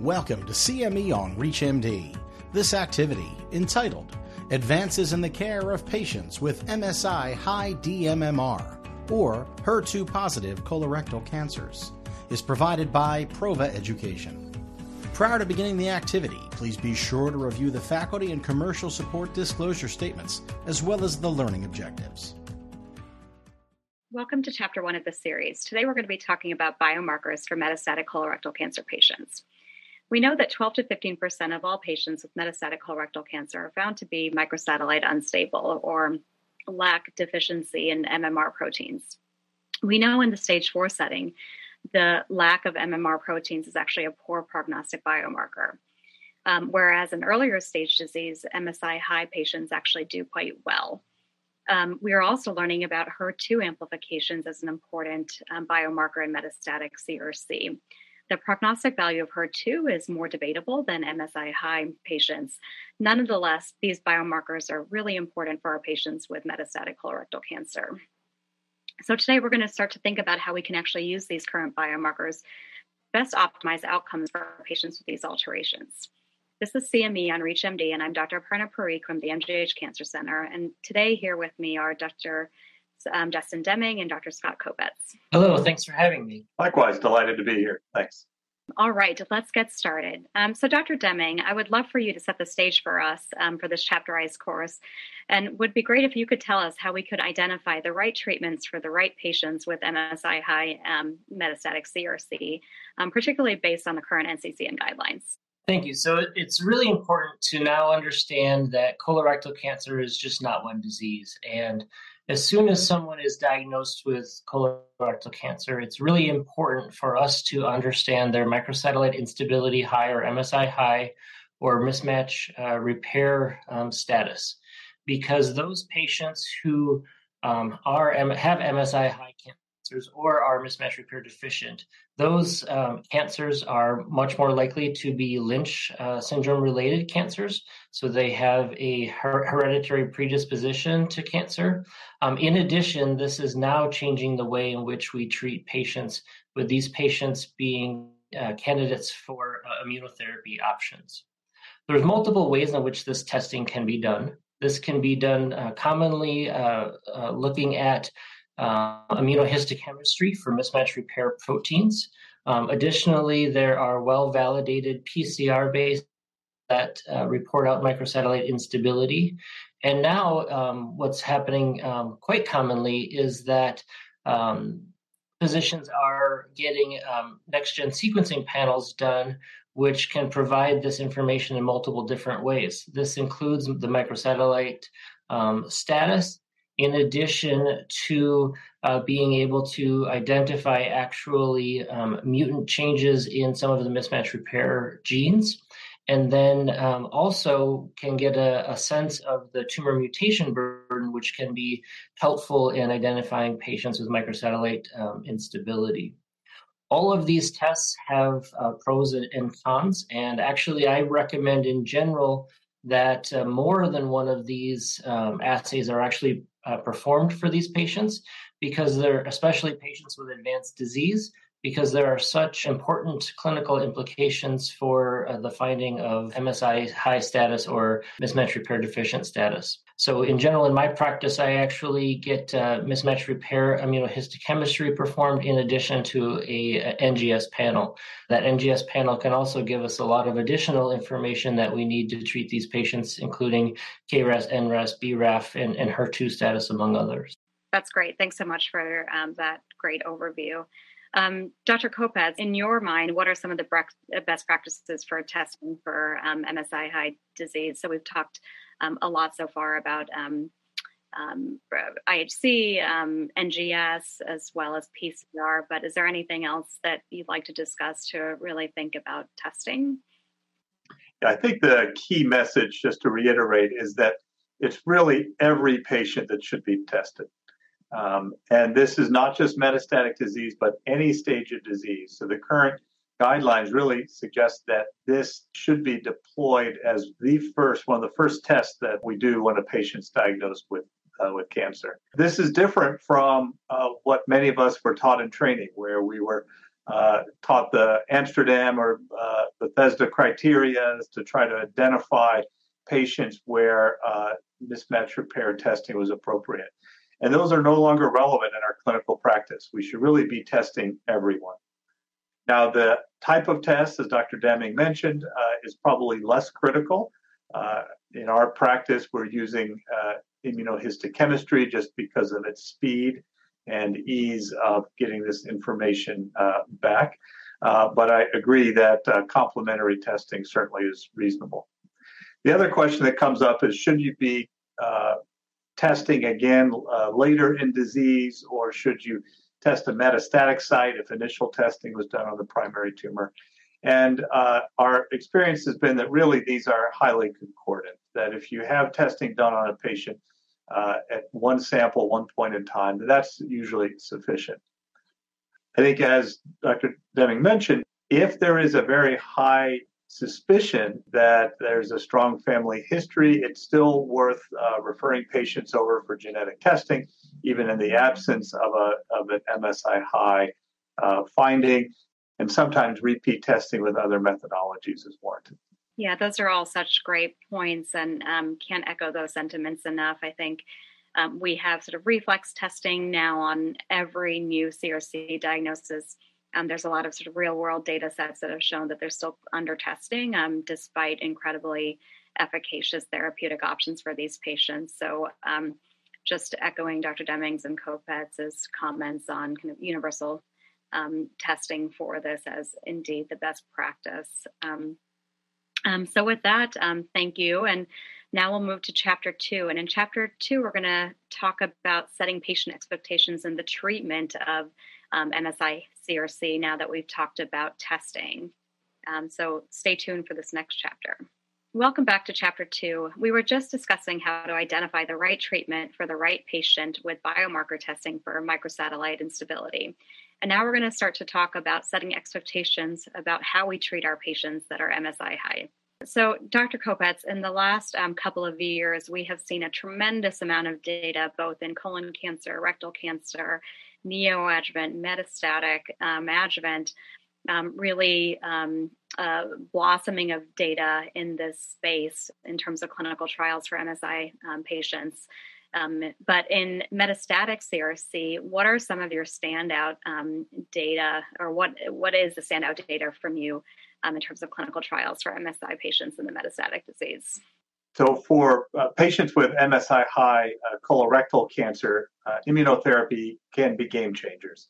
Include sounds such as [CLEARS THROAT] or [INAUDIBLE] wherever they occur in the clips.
Welcome to CME on ReachMD. This activity, entitled Advances in the Care of Patients with MSI High DMMR or HER2 positive colorectal cancers, is provided by Prova Education. Prior to beginning the activity, please be sure to review the faculty and commercial support disclosure statements as well as the learning objectives. Welcome to chapter one of this series. Today we're going to be talking about biomarkers for metastatic colorectal cancer patients. We know that 12 to 15% of all patients with metastatic colorectal cancer are found to be microsatellite unstable or lack deficiency in MMR proteins. We know in the stage four setting, the lack of MMR proteins is actually a poor prognostic biomarker. Um, whereas in earlier stage disease, MSI high patients actually do quite well. Um, we are also learning about HER2 amplifications as an important um, biomarker in metastatic CRC. The prognostic value of HER2 is more debatable than MSI high patients. Nonetheless, these biomarkers are really important for our patients with metastatic colorectal cancer. So, today we're going to start to think about how we can actually use these current biomarkers best optimize outcomes for patients with these alterations. This is CME on ReachMD, and I'm Dr. Aparna Parikh from the MGH Cancer Center. And today, here with me are Dr. Um, Dustin Deming and Dr. Scott Kopetz. Hello, thanks for having me. Likewise, delighted to be here. Thanks. All right, let's get started. Um, so, Dr. Deming, I would love for you to set the stage for us um, for this chapterized course, and would be great if you could tell us how we could identify the right treatments for the right patients with MSI high um, metastatic CRC, um, particularly based on the current NCCN guidelines. Thank you. So it's really important to now understand that colorectal cancer is just not one disease. And as soon as someone is diagnosed with colorectal cancer, it's really important for us to understand their microsatellite instability high or MSI high or mismatch uh, repair um, status. Because those patients who um, are have MSI high cancer cancers or are mismatch repair deficient. Those um, cancers are much more likely to be Lynch uh, syndrome related cancers. So they have a her- hereditary predisposition to cancer. Um, in addition, this is now changing the way in which we treat patients, with these patients being uh, candidates for uh, immunotherapy options. There's multiple ways in which this testing can be done. This can be done uh, commonly uh, uh, looking at uh, immunohistochemistry for mismatch repair proteins. Um, additionally, there are well validated PCR based that uh, report out microsatellite instability. And now, um, what's happening um, quite commonly is that um, physicians are getting um, next gen sequencing panels done, which can provide this information in multiple different ways. This includes the microsatellite um, status, in addition to uh, being able to identify actually um, mutant changes in some of the mismatch repair genes, and then um, also can get a, a, sense of the tumor mutation burden, which can be helpful in identifying patients with microsatellite um, instability. All of these tests have uh, pros and cons, and actually, I recommend in general that uh, more than one of these um, assays are actually uh, performed for these patients because they're especially patients with advanced disease because there are such important clinical implications for uh, the finding of MSI high status or mismatch repair deficient status. So, in general, in my practice, I actually get uh, mismatch repair immunohistochemistry performed in addition to a, a, NGS panel. That NGS panel can also give us a lot of additional information that we need to treat these patients, including KRAS, NRAS, BRAF, and, and HER2 status, among others. That's great. Thanks so much for um, that great overview. Um, Dr. Kopetz, in your mind, what are some of the uh, best practices for testing for um, MSI high disease? So we've talked um, a lot so far about um, um, IHC, um, NGS, as well as PCR, but is there anything else that you'd like to discuss to really think about testing? I think the key message, just to reiterate, is that it's really every patient that should be tested. Um, and this is not just metastatic disease, but any stage of disease. So the current guidelines really suggest that this should be deployed as the first, one of the first tests that we do when a patient's diagnosed with uh, with cancer. This is different from uh, what many of us were taught in training, where we were uh, taught the Amsterdam or uh, Bethesda criteria to try to identify patients where uh, mismatch repair testing was appropriate. And those are no longer relevant in our clinical practice. We should really be testing everyone. Now, the type of test, as Dr. Deming mentioned, uh, is probably less critical. Uh, in our practice, we're using uh, immunohistochemistry just because of its speed and ease of getting this information uh, back. Uh, but I agree that uh, complementary testing certainly is reasonable. The other question that comes up is should you be testing again later in disease or should you test a metastatic site if initial testing was done on the primary tumor. And uh, our experience has been that really these are highly concordant, that if you have testing done on a patient uh, at one sample, one point in time, that's usually sufficient. I think, as Dr. Deming mentioned, if there is a very high suspicion that there's a strong family history, it's still worth uh, referring patients over for genetic testing, even in the absence of, a, of an MSI high uh, finding. And sometimes repeat testing with other methodologies is warranted. Yeah, those are all such great points and um, can't echo those sentiments enough. I think um, we have sort of reflex testing now on every new CRC diagnosis um, there's a lot of sort of real world data sets that have shown that they're still under testing um, despite incredibly efficacious therapeutic options for these patients. So, um, just echoing Dr. Demings and Kopetz's comments on kind of universal um, testing for this as indeed the best practice. Um, so, with that, thank you. And now we'll move to chapter two. And in chapter two, we're going to talk about setting patient expectations and the treatment of um, MSI CRC now that we've talked about testing. Um, so stay tuned for this next chapter. Welcome back to chapter two. We were just discussing how to identify the right treatment for the right patient with biomarker testing for microsatellite instability. And now we're going to start to talk about setting expectations about how we treat our patients that are MSI high. So, Dr. Kopetz, in the last um, couple of years, we have seen a tremendous amount of data both in colon cancer, rectal cancer, neoadjuvant, metastatic, um, adjuvant, um, really um, uh, blossoming of data in this space in terms of clinical trials for MSI um, patients. Um, but in metastatic CRC, what are some of your standout um, data, or what what is the standout data from you in terms of clinical trials for MSI patients in the metastatic disease? So, for uh, patients with MSI high uh, colorectal cancer, uh, immunotherapy can be game changers.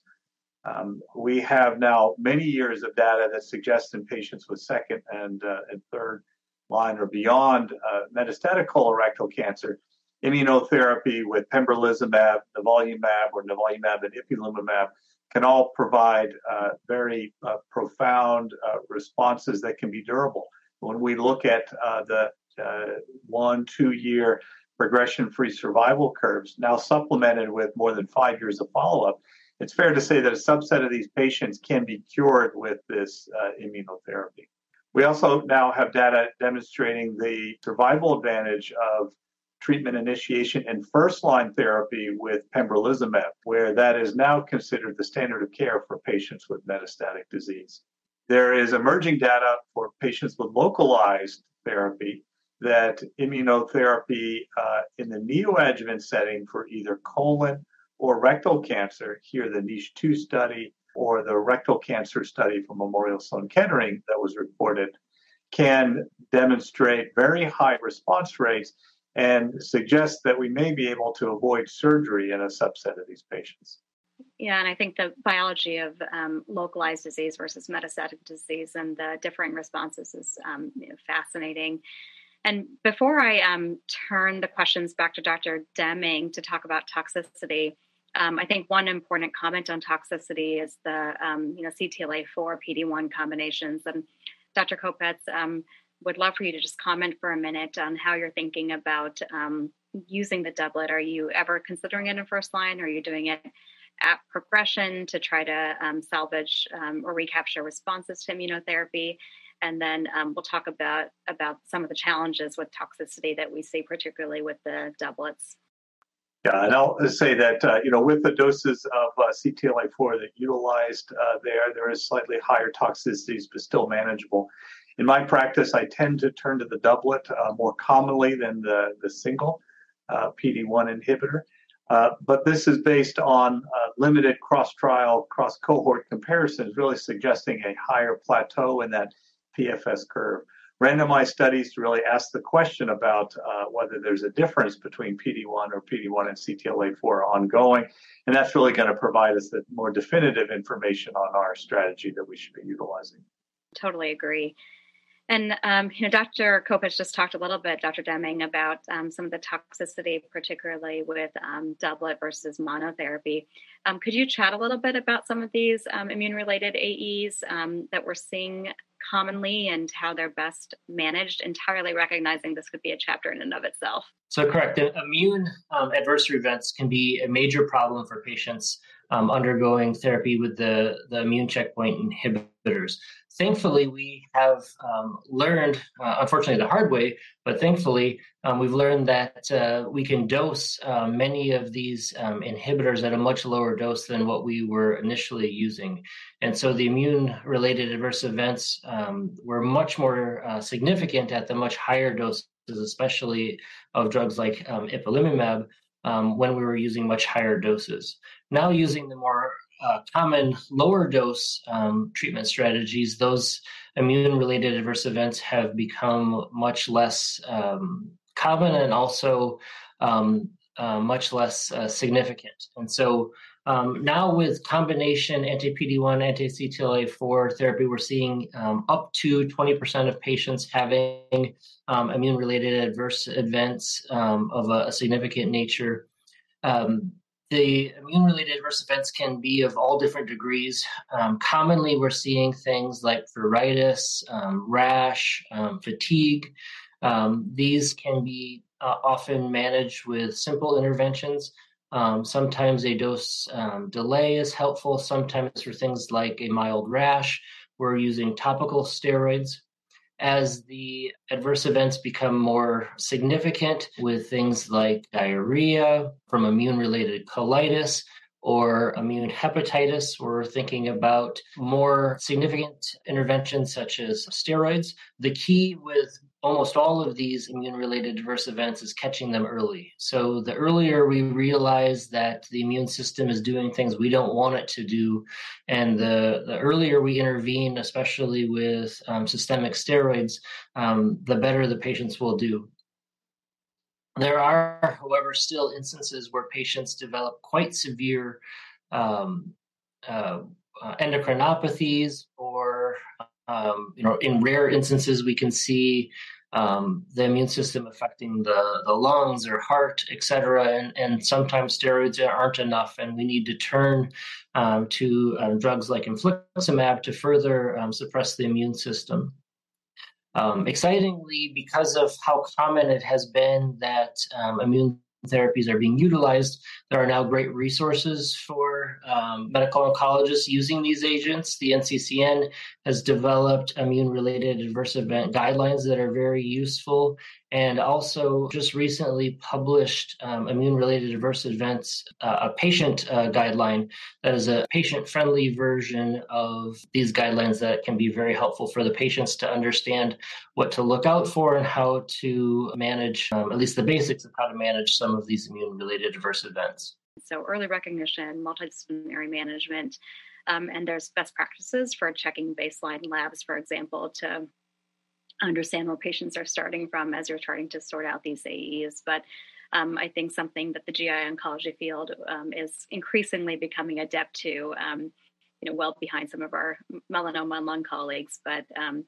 Um, we have now many years of data that suggests in patients with second and, uh, and third line or beyond uh, metastatic colorectal cancer, immunotherapy with pembrolizumab, nivolumab, or nivolumab and ipilimumab can all provide uh, very profound responses that can be durable. When we look at the uh, one, two year progression free survival curves, now supplemented with more than five years of follow up, it's fair to say that a subset of these patients can be cured with this uh, immunotherapy. We also now have data demonstrating the survival advantage of treatment initiation in first line therapy with pembrolizumab, where that is now considered the standard of care for patients with metastatic disease. There is emerging data for patients with localized therapy that immunotherapy uh, in the neoadjuvant setting for either colon or rectal cancer, here the NICHE 2 study or the rectal cancer study from Memorial Sloan Kettering that was reported, can demonstrate very high response rates and suggest that we may be able to avoid surgery in a subset of these patients. Yeah, and I think the biology of um, localized disease versus metastatic disease and the differing responses is um, you know, fascinating. And before I um, turn the questions back to Dr. Deming to talk about toxicity, um, I think one important comment on toxicity is the um, you know CTLA4 PD1 combinations. And Dr. Kopetz, um, would love for you to just comment for a minute on how you're thinking about um, using the doublet. Are you ever considering it in first line? Are you doing it at progression to try to um, salvage or recapture responses to immunotherapy? and then um, we'll talk about about some of the challenges with toxicity that we see, particularly with the doublets. Yeah, and I'll say that uh, you know with the doses of uh, CTLA4 that utilized uh, there, there is slightly higher toxicities, but still manageable. In my practice, I tend to turn to the doublet uh, more commonly than the the single uh, PD-1 inhibitor. Uh, but this is based on limited cross-trial, cross-cohort comparisons, really suggesting a higher plateau in that PFS curve randomized studies to really ask the question about uh, whether there's a difference between PD1 or PD1 and CTLA4 ongoing. And that's really going to provide us the more definitive information on our strategy that we should be utilizing. Totally agree. And um, you know, Dr. Kopetz just talked a little bit, Dr. Deming, about um, some of the toxicity, particularly with um, doublet versus monotherapy. Um, could you chat a little bit about some of these um, immune-related AEs um, that we're seeing commonly and how they're best managed, entirely recognizing this could be a chapter in and of itself. So, correct. Immune um, adverse events can be a major problem for patients um, undergoing therapy with the, the immune checkpoint inhibitors. Thankfully, we have um, learned, uh, unfortunately, the hard way, but thankfully, um, we've learned that uh, we can dose uh, many of these um, inhibitors at a much lower dose than what we were initially using. And so the immune related adverse events um, were much more uh, significant at the much higher doses, especially of drugs like um, ipilimumab. Um, when we were using much higher doses. Now, using the more uh, common lower dose um, treatment strategies, those immune related adverse events have become much less um, common and also um, uh, much less uh, significant. And so um, now with combination anti-PD-1, anti-CTLA-4 therapy, we're seeing um, up to 20% of patients having um, immune-related adverse events of a, a significant nature. Um, the immune related adverse events can be of all different degrees. Um, commonly, we're seeing things like pruritus, um, rash, um, fatigue. Um, these can be uh, often managed with simple interventions. Um, sometimes a dose um, delay is helpful. Sometimes for things like a mild rash, we're using topical steroids as the adverse events become more significant with things like diarrhea from immune related colitis or immune hepatitis, we're thinking about more significant interventions such as steroids. The key with almost all of these immune related adverse events is catching them early. So the earlier we realize that the immune system is doing things we don't want it to do, and the, the earlier we intervene, especially with um, systemic steroids, um, the better the patients will do. There are, however, still instances where patients develop quite severe um, uh, uh, endocrinopathies, or um, you know, in rare instances, we can see um, the immune system affecting the, the lungs or heart, et cetera. And, and sometimes steroids aren't enough, and we need to turn um, to um, drugs like infliximab to further um, suppress the immune system. Um, excitingly, because of how common it has been that um, immune therapies are being utilized. There are now great resources for um, medical oncologists using these agents. The NCCN has developed immune related adverse event guidelines that are very useful and also just recently published um, immune related adverse events, uh, a patient uh, guideline that is a patient friendly version of these guidelines that can be very helpful for the patients to understand what to look out for and how to manage, um, at least the basics of how to manage some of these immune related adverse events. So, early recognition, multidisciplinary management. Um, and there's best practices for checking baseline labs, for example, to understand where patients are starting from as you're trying to sort out these AEs. But um, I think something that the GI oncology field um, is increasingly becoming adept to, um, you know, well behind some of our melanoma and lung colleagues, but um,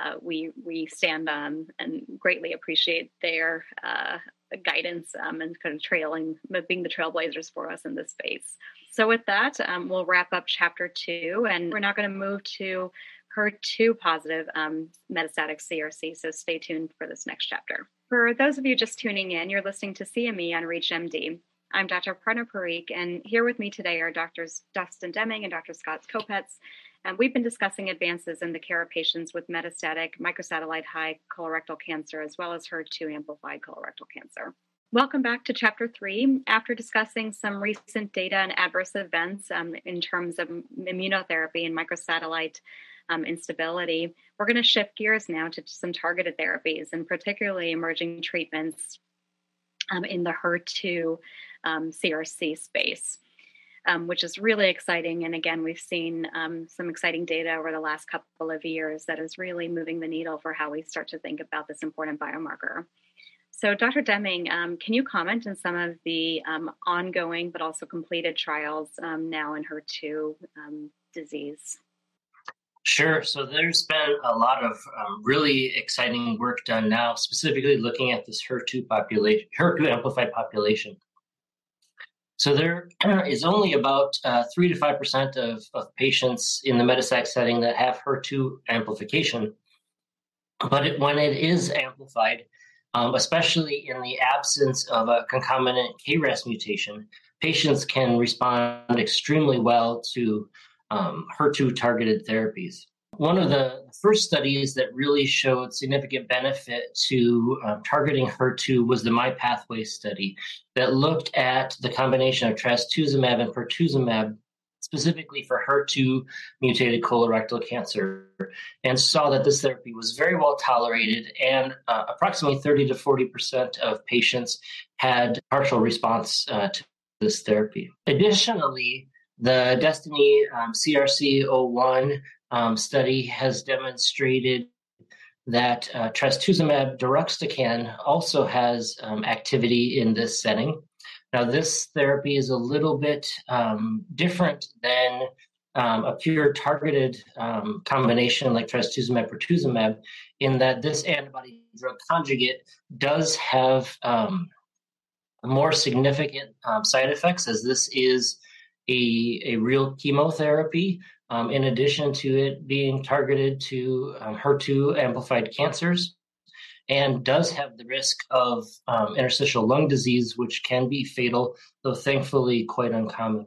uh, we we stand on and greatly appreciate their uh, guidance um, and kind of trailing, being the trailblazers for us in this space. So with that, um, we'll wrap up chapter two, and we're now going to move to HER2 positive um, metastatic CRC. So stay tuned for this next chapter. For those of you just tuning in, you're listening to CME on ReachMD. I'm Dr. Aparna Parikh, and here with me today are Drs. Dustin Deming and Dr. Scott Kopetz. And we've been discussing advances in the care of patients with metastatic microsatellite high colorectal cancer, as well as HER2 amplified colorectal cancer. Welcome back to Chapter 3. After discussing some recent data and adverse events um, in terms of immunotherapy and microsatellite um, instability, we're going to shift gears now to some targeted therapies and particularly emerging treatments um, in the HER2 CRC um, space. Um, which is really exciting. And again, we've seen um, some exciting data over the last couple of years that is really moving the needle for how we start to think about this important biomarker. So, Dr. Deming, um, can you comment on some of the um, ongoing but also completed trials um, now in HER2 um, disease? Sure. So, there's been a lot of um, really exciting work done now, specifically looking at this HER2 population, HER2 amplified population. So, there [CLEARS THROAT] is only about uh, 3 to 5% of, of patients in the metastatic setting that have HER2 amplification. But it, when it is amplified, um, especially in the absence of a concomitant KRAS mutation, patients can respond extremely well to um, HER2 targeted therapies. One of the first studies that really showed significant benefit to um, targeting HER2 was the MyPathway study that looked at the combination of trastuzumab and pertuzumab specifically for HER2 mutated colorectal cancer, and saw that this therapy was very well tolerated, and uh, approximately 30 to 40 percent of patients had partial response uh, to this therapy. Additionally, the Destiny um, CRC 01 um, study has demonstrated that uh, trastuzumab deruxtecan also has um, activity in this setting. Now, this therapy is a little bit um, different than um, a pure targeted um, combination like trastuzumab pertuzumab in that this antibody drug conjugate does have um, more significant um, side effects as this is a, a real chemotherapy um, in addition to it being targeted to HER2 amplified cancers and does have the risk of um, interstitial lung disease, which can be fatal, though thankfully quite uncommon.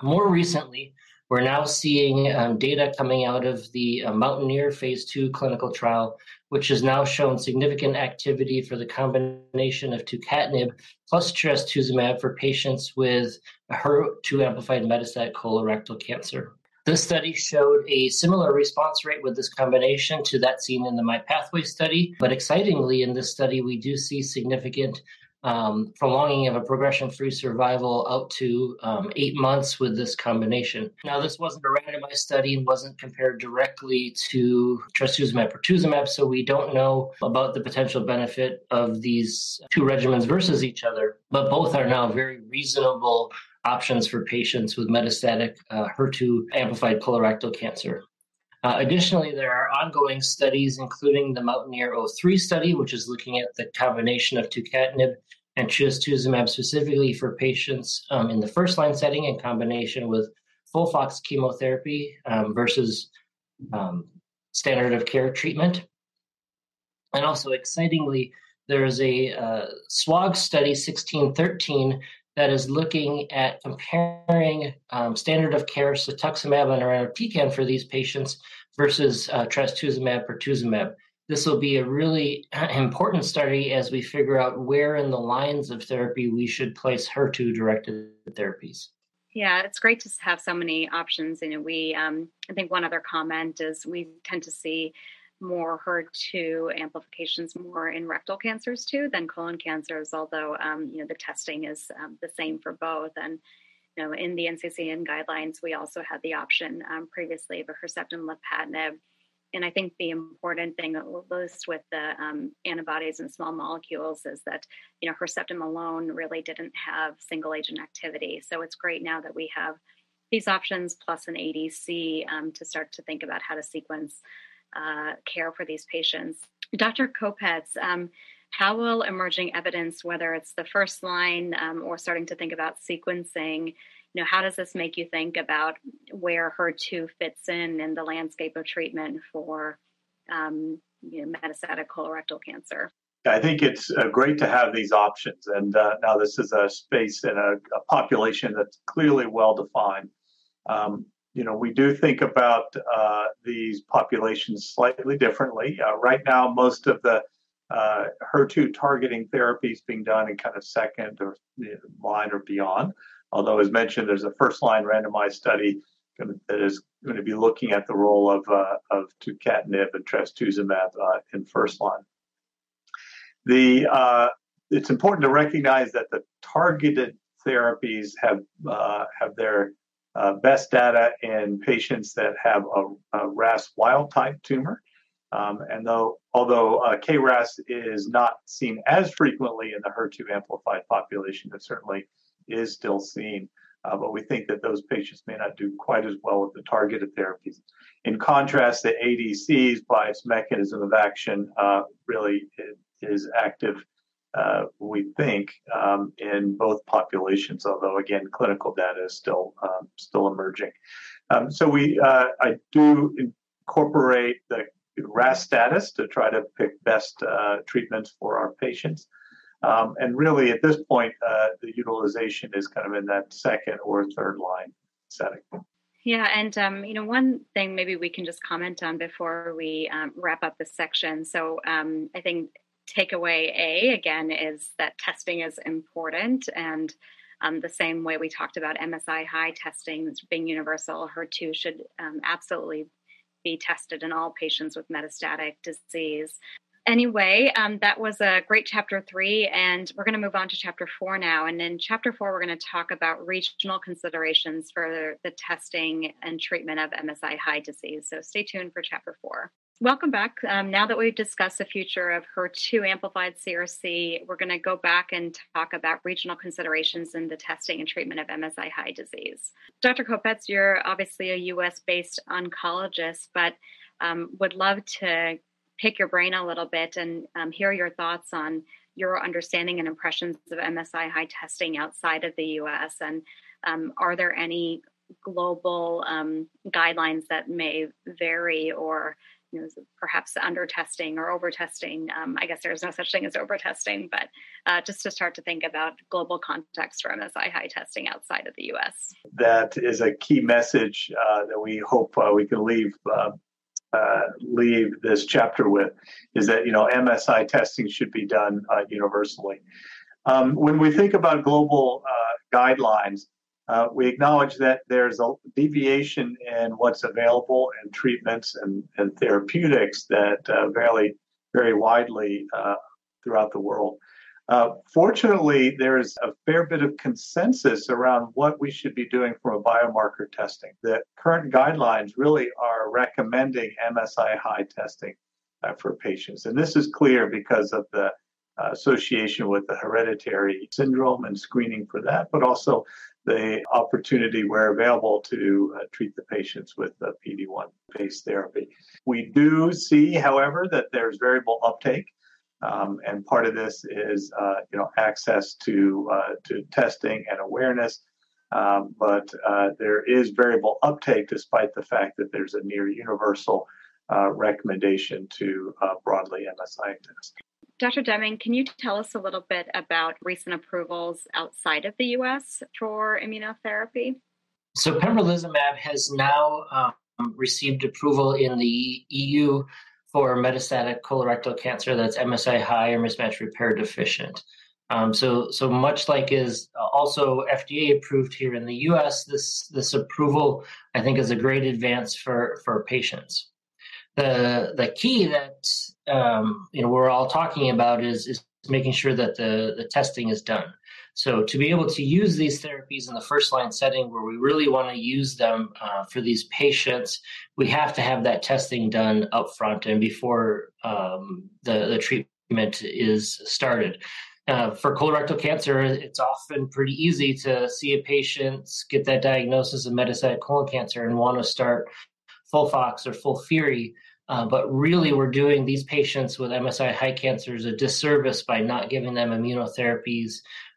More recently, we're now seeing um, data coming out of the uh, Mountaineer phase two clinical trial, which has now shown significant activity for the combination of tucatinib plus trastuzumab for patients with HER2 amplified metastatic colorectal cancer. This study showed a similar response rate with this combination to that seen in the MyPathway study. But excitingly, in this study, we do see significant um, prolonging of a progression free survival out to um, eight months with this combination. Now, this wasn't a randomized study and wasn't compared directly to trastuzumab pertuzumab, so we don't know about the potential benefit of these two regimens versus each other, but both are now very reasonable options for patients with metastatic uh, HER2 amplified colorectal cancer. Uh, additionally, there are ongoing studies, including the Mountaineer 03 study, which is looking at the combination of tucatinib and trastuzumab specifically for patients um, in the first line setting in combination with FOLFOX chemotherapy um, versus um, standard of care treatment. And also, excitingly, there is a uh, SWOG study 1613 that is looking at comparing um, standard of care cetuximab and irinotecan for these patients versus uh, trastuzumab pertuzumab. This will be a really [CLEARS THROAT] important study as we figure out where in the lines of therapy we should place HER2 directed therapies. Yeah, it's great to have so many options. You know, we um, I think one other comment is we tend to see more HER2 amplifications more in rectal cancers too than colon cancers, although um, you know the testing is um, the same for both. And you know, in the NCCN guidelines, we also had the option um, previously of a Herceptin lapatinib. And I think the important thing, at least with the um, antibodies and small molecules, is that you know Herceptin alone really didn't have single agent activity. So it's great now that we have these options plus an ADC um, to start to think about how to sequence uh, care for these patients. Dr. Kopetz, um, how will emerging evidence, whether it's the first line um, or starting to think about sequencing, you know, how does this make you think about where HER2 fits in in the landscape of treatment for um, you know, metastatic colorectal cancer? I think it's uh, great to have these options. And uh, now this is a space and a, a population that's clearly well defined. Um, you know, we do think about uh, these populations slightly differently. Uh, right now, most of the uh, HER2 targeting therapies being done in kind of second or line or beyond. Although, as mentioned, there's a first line randomized study that is going to be looking at the role of, uh, of tucatinib and trastuzumab uh, in first line. The, uh, it's important to recognize that the targeted therapies have, have their uh, best data in patients that have a, a RAS wild type tumor. Um, and though, although uh, KRAS is not seen as frequently in the HER2 amplified population, it certainly is still seen. Uh, but we think that those patients may not do quite as well with the targeted therapies. In contrast, the ADCs, by its mechanism of action, uh, really is active, uh, we think, um, in both populations. Although again, clinical data is still um, still emerging. Um, so we, uh, I do incorporate the RAS status to try to pick best uh, treatments for our patients. Um, and really, at this point, uh, the utilization is kind of in that second or third line setting. Yeah, and um, you know, one thing maybe we can just comment on before we um, wrap up this section. So um, I think takeaway A again is that testing is important, and um, the same way we talked about MSI high testing being universal, HER2 should um, absolutely be tested in all patients with metastatic disease. Anyway, um, that was a great chapter three, and we're going to move on to chapter four now. And in chapter four, we're going to talk about regional considerations for the testing and treatment of MSI high disease. So stay tuned for chapter four. Welcome back. Um, now that we've discussed the future of HER2 amplified CRC, we're going to go back and talk about regional considerations in the testing and treatment of MSI high disease. Dr. Kopetz, you're obviously a US based oncologist, but um, would love to pick your brain a little bit and um, hear your thoughts on your understanding and impressions of MSI high testing outside of the US. And um, are there any global um, guidelines that may vary or you know, perhaps under testing or over testing. Um, I guess there's no such thing as over testing, but uh, just to start to think about global context for MSI high testing outside of the US. That is a key message uh, that we hope uh, we can leave. Uh, uh, leave this chapter with is that you know MSI testing should be done uh, universally. Um, when we think about global guidelines, uh, we acknowledge that there's a deviation in what's available and treatments and, and therapeutics that uh, vary very widely uh, throughout the world. Uh, fortunately, there's a fair bit of consensus around what we should be doing from a biomarker testing. The current guidelines really are recommending MSI high testing uh, for patients. And this is clear because of the uh, association with the hereditary syndrome and screening for that, but also the opportunity where available to uh, treat the patients with the PD-1 based therapy. We do see, however, that there's variable uptake. Um, and part of this is, uh, you know, access to uh, to testing and awareness, um, but uh, there is variable uptake despite the fact that there's a near universal uh, recommendation to uh, broadly MSI test. Dr. Deming, can you tell us a little bit about recent approvals outside of the US for immunotherapy? So, pembrolizumab has now um, received approval in the EU for metastatic colorectal cancer that's MSI high or mismatch repair deficient. Um, so, so much like is also FDA approved here in the U.S., this this approval I think is a great advance for for patients the the key that um, you know we're all talking about is is making sure that the the testing is done. So to be able to use these therapies in the first line setting where we really want to use them uh, for these patients, we have to have that testing done up front and before um, the the treatment is started. Uh, for colorectal cancer, it's often pretty easy to see a patient get that diagnosis of metastatic colon cancer and want to start FOLFOX or FOLFIRI. Uh, but really, we're doing these patients with MSI high cancers a disservice by not giving them immunotherapies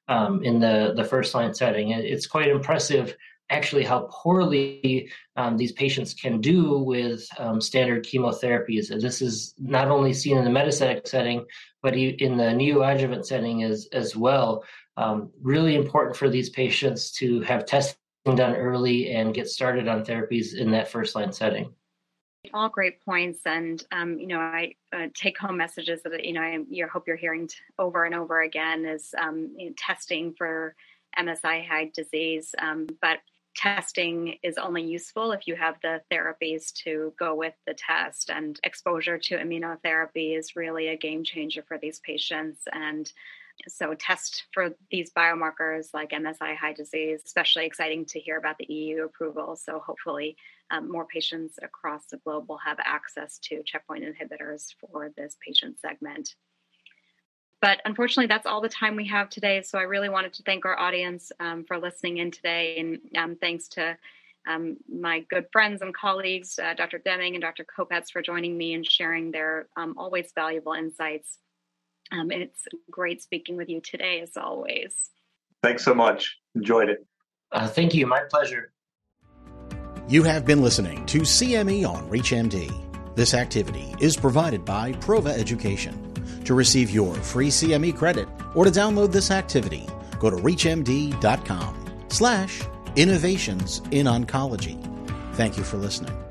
um, in the, the first line setting. It's quite impressive, actually, how poorly um, these patients can do with um, standard chemotherapies. And this is not only seen in the metastatic setting, but in the neoadjuvant setting as, as well. Um, really important for these patients to have testing done early and get started on therapies in that first line setting. all great points, and um, you know, I uh, take home messages that you know I you hope you're hearing t- over and over again is um, you know, testing for MSI high disease, um, but testing is only useful if you have the therapies to go with the test, and exposure to immunotherapy is really a game changer for these patients and so test for these biomarkers like MSI high disease, especially exciting to hear about the EU approval. So hopefully um, more patients across the globe will have access to checkpoint inhibitors for this patient segment. But unfortunately, that's all the time we have today. So I really wanted to thank our audience um, for listening in today. And um, thanks to um, my good friends and colleagues, uh, Dr. Deming and Dr. Kopetz, for joining me and sharing their um, always valuable insights. Um, it's great speaking with you today, as always. Thanks so much. Enjoyed it. Uh, thank you. My pleasure. You have been listening to CME on ReachMD. This activity is provided by Prova Education. To receive your free CME credit or to download this activity, go to reachmd.com slash innovations in oncology. Thank you for listening.